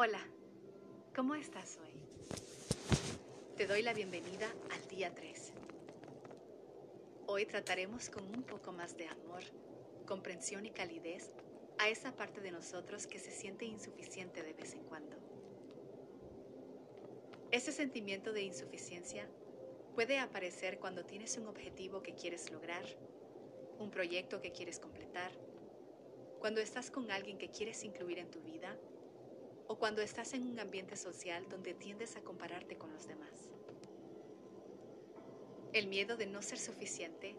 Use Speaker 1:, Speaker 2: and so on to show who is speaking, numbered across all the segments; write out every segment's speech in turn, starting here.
Speaker 1: Hola, ¿cómo estás hoy? Te doy la bienvenida al día 3. Hoy trataremos con un poco más de amor, comprensión y calidez a esa parte de nosotros que se siente insuficiente de vez en cuando. Ese sentimiento de insuficiencia puede aparecer cuando tienes un objetivo que quieres lograr, un proyecto que quieres completar, cuando estás con alguien que quieres incluir en tu vida o cuando estás en un ambiente social donde tiendes a compararte con los demás. El miedo de no ser suficiente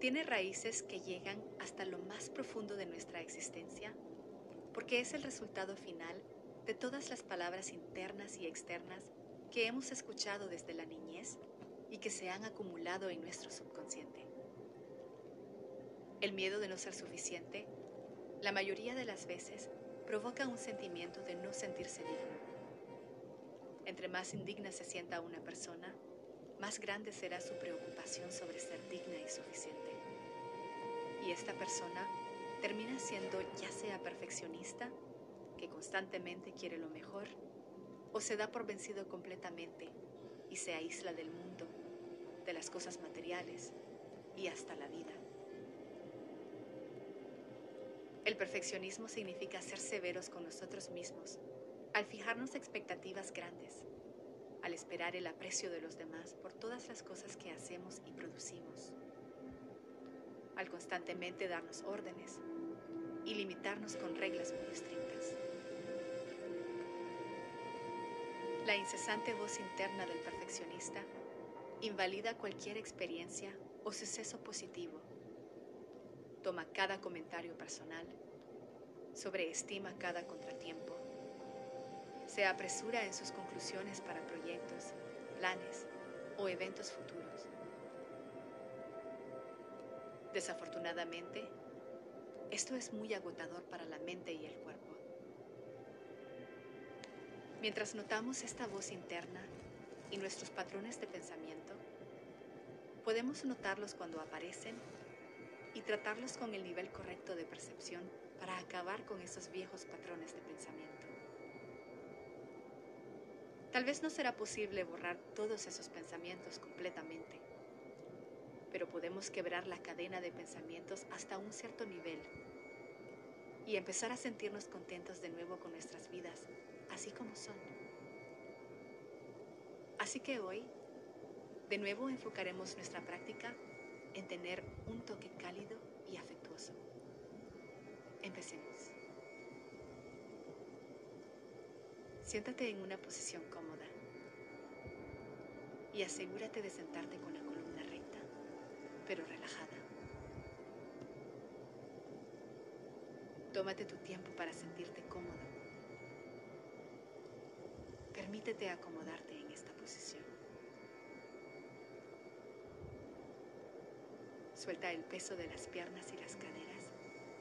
Speaker 1: tiene raíces que llegan hasta lo más profundo de nuestra existencia porque es el resultado final de todas las palabras internas y externas que hemos escuchado desde la niñez y que se han acumulado en nuestro subconsciente. El miedo de no ser suficiente, la mayoría de las veces, provoca un sentimiento de no sentirse digno. Entre más indigna se sienta una persona, más grande será su preocupación sobre ser digna y suficiente. Y esta persona termina siendo ya sea perfeccionista, que constantemente quiere lo mejor, o se da por vencido completamente y se aísla del mundo de las cosas materiales y hasta la vida. El perfeccionismo significa ser severos con nosotros mismos, al fijarnos expectativas grandes, al esperar el aprecio de los demás por todas las cosas que hacemos y producimos, al constantemente darnos órdenes y limitarnos con reglas muy estrictas. La incesante voz interna del perfeccionista invalida cualquier experiencia o suceso positivo. Toma cada comentario personal, sobreestima cada contratiempo, se apresura en sus conclusiones para proyectos, planes o eventos futuros. Desafortunadamente, esto es muy agotador para la mente y el cuerpo. Mientras notamos esta voz interna, y nuestros patrones de pensamiento, podemos notarlos cuando aparecen y tratarlos con el nivel correcto de percepción para acabar con esos viejos patrones de pensamiento. Tal vez no será posible borrar todos esos pensamientos completamente, pero podemos quebrar la cadena de pensamientos hasta un cierto nivel y empezar a sentirnos contentos de nuevo con nuestras vidas, así como son. Así que hoy, de nuevo enfocaremos nuestra práctica en tener un toque cálido y afectuoso. Empecemos. Siéntate en una posición cómoda y asegúrate de sentarte con la columna recta, pero relajada. Tómate tu tiempo para sentirte cómodo. Permítete acomodarte en esta posición. Suelta el peso de las piernas y las caderas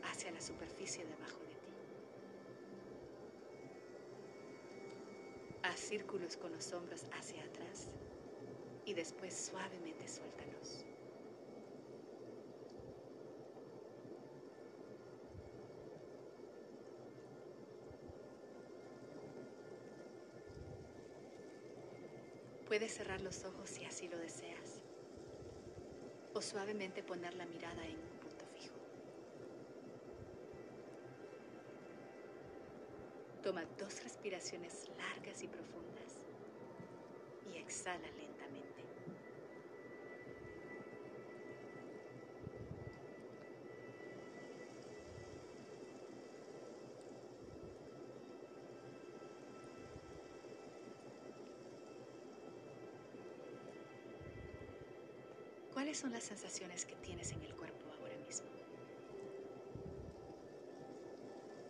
Speaker 1: hacia la superficie debajo de ti. Haz círculos con los hombros hacia atrás y después suavemente suéltalos. Puedes cerrar los ojos si así lo deseas, suavemente poner la mirada en un punto fijo. Toma dos respiraciones largas y profundas y exhala lentamente. ¿Cuáles son las sensaciones que tienes en el cuerpo ahora mismo?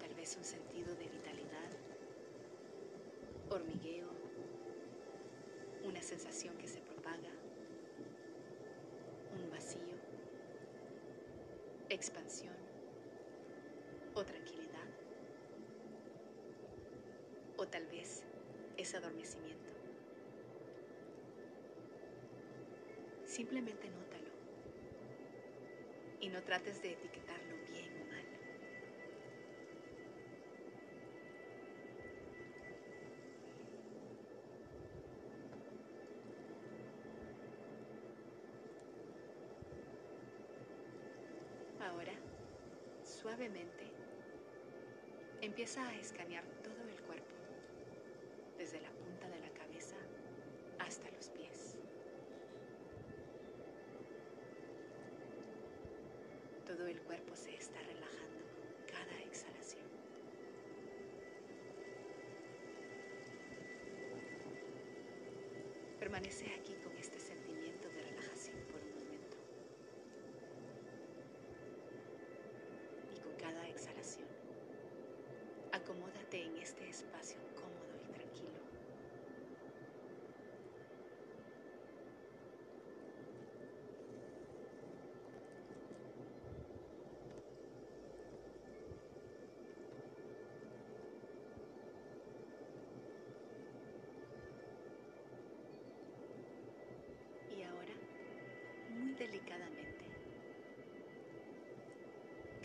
Speaker 1: Tal vez un sentido de vitalidad, hormigueo, una sensación que se propaga, un vacío, expansión o tranquilidad. O tal vez es adormecimiento. Simplemente nótalo. Y no trates de etiquetarlo bien o mal. Ahora, suavemente, empieza a escanear todo el cuerpo, desde la punta de la cabeza hasta los pies. Todo el cuerpo se está relajando cada exhalación. Permanece aquí con este sentimiento de relajación por un momento. Y con cada exhalación, acomódate en este espacio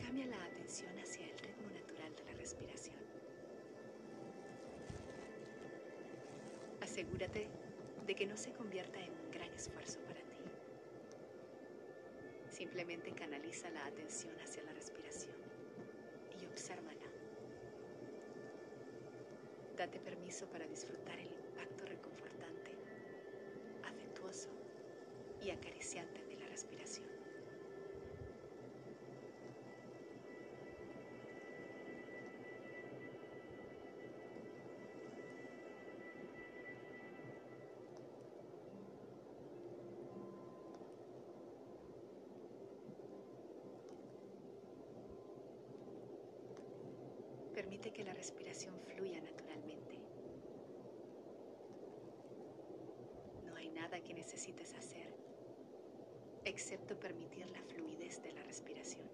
Speaker 1: cambia la atención hacia el ritmo natural de la respiración. Asegúrate de que no se convierta en un gran esfuerzo para ti. Simplemente canaliza la atención hacia la respiración y obsérvala. Date permiso para disfrutar el impacto reconfortante, afectuoso y acariciante Que la respiración fluya naturalmente. No hay nada que necesites hacer excepto permitir la fluidez de la respiración.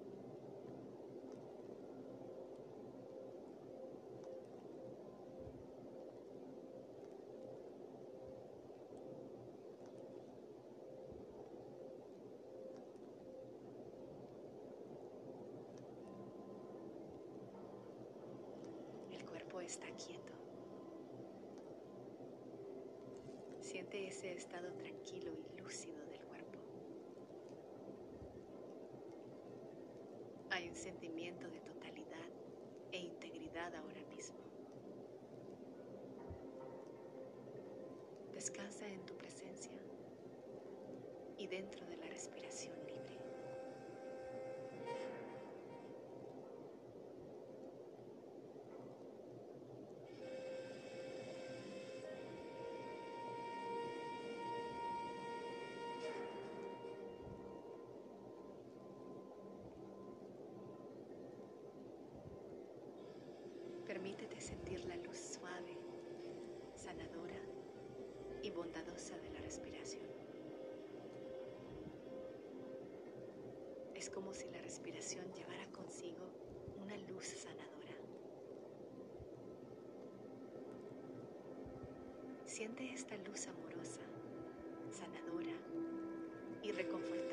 Speaker 1: El cuerpo está quieto. Siente ese estado tranquilo y lúcido del cuerpo. Hay un sentimiento de totalidad e integridad ahora mismo. Descansa en tu presencia y dentro de la respiración Permítete sentir la luz suave, sanadora y bondadosa de la respiración. Es como si la respiración llevara consigo una luz sanadora. Siente esta luz amorosa, sanadora y reconfortante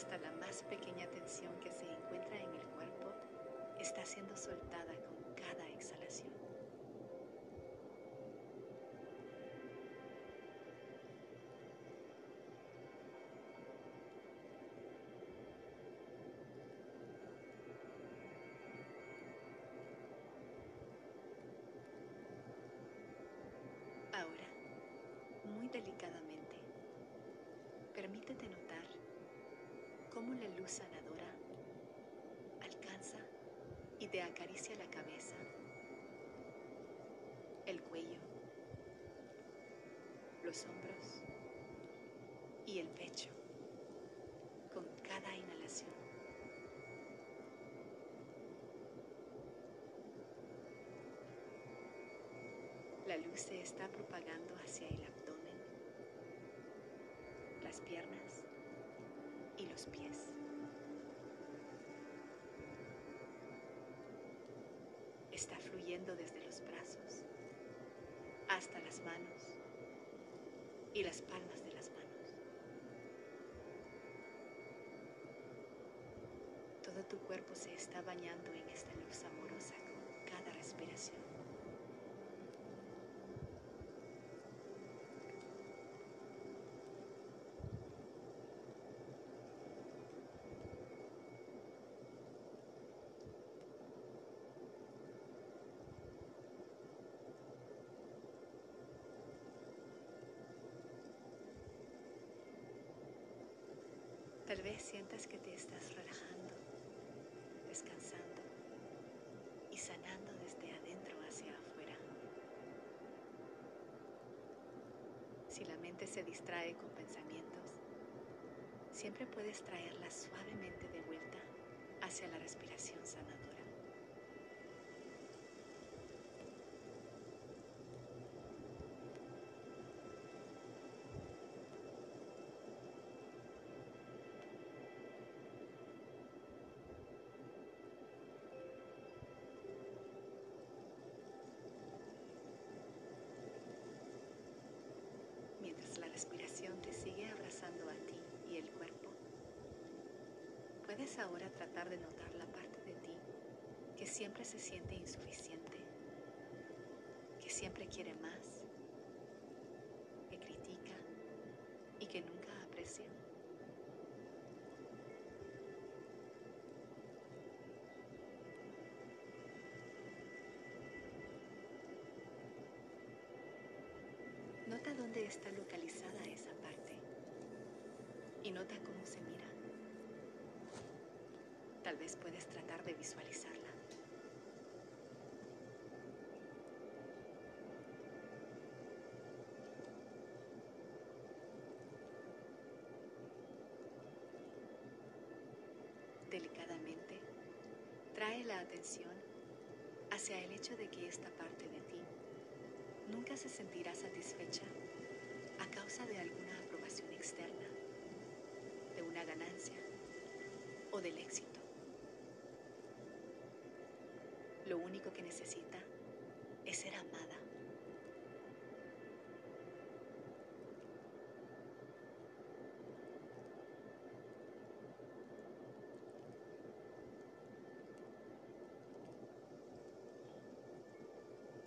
Speaker 1: Hasta la más pequeña tensión que se encuentra en el cuerpo está siendo soltada con cada exhalación. Ahora, muy delicadamente, permítete notar cómo la luz sanadora alcanza y te acaricia la cabeza, el cuello, los hombros y el pecho con cada inhalación. La luz se está propagando hacia el abdomen, las piernas y los pies. Está fluyendo desde los brazos hasta las manos, y las palmas de las manos. Todo tu cuerpo se está bañando en esta luz amorosa con cada respiración. Tal vez sientas que te estás relajando, descansando y sanando desde adentro hacia afuera. Si la mente se distrae con pensamientos, siempre puedes traerla suavemente de vuelta hacia la respiración sanadora. Puedes ahora tratar de notar la parte de ti que siempre se siente insuficiente, que siempre quiere más, que critica y que nunca aprecia. Nota dónde está localizada esa parte y nota cómo se mira. Tal vez puedes tratar de visualizarla. Delicadamente, trae la atención hacia el hecho de que esta parte de ti nunca se sentirá satisfecha a causa de alguna aprobación externa, de una ganancia o del éxito. Lo único que necesita es ser amada.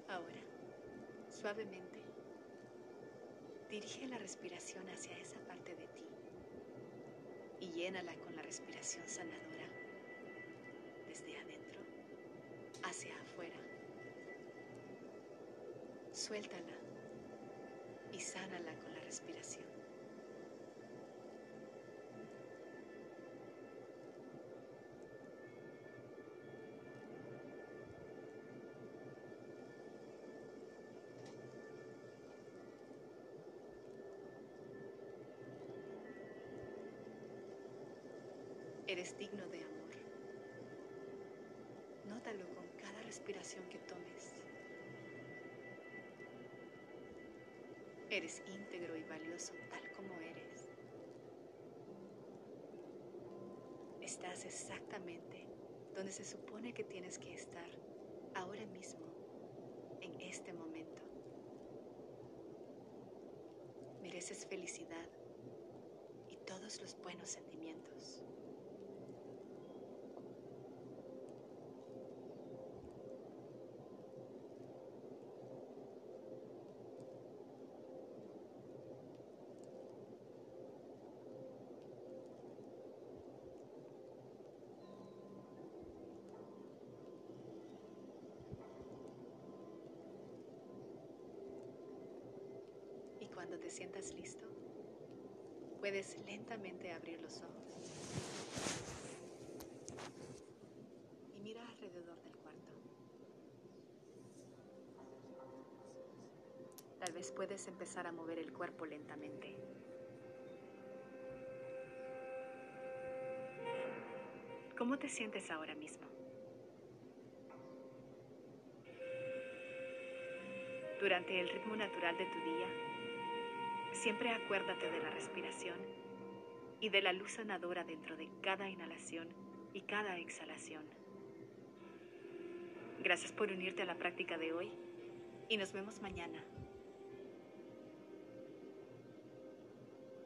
Speaker 1: Ahora, Suavemente, dirige la respiración hacia esa parte de ti y llénala con la respiración sanadora Suéltala y sánala con la respiración. Eres digno de amor. Nótalo con cada respiración que tomes. Eres íntegro y valioso tal como eres. Estás exactamente donde se supone que tienes que estar ahora mismo, en este momento. Mereces felicidad y todos los buenos sentimientos. Cuando te sientas listo, puedes lentamente abrir los ojos y mira alrededor del cuarto. Tal vez puedes empezar a mover el cuerpo lentamente. ¿Cómo te sientes ahora mismo? Durante el ritmo natural de tu día, Siempre acuérdate de la respiración y de la luz sanadora dentro de cada inhalación y cada exhalación. Gracias por unirte a la práctica de hoy y nos vemos mañana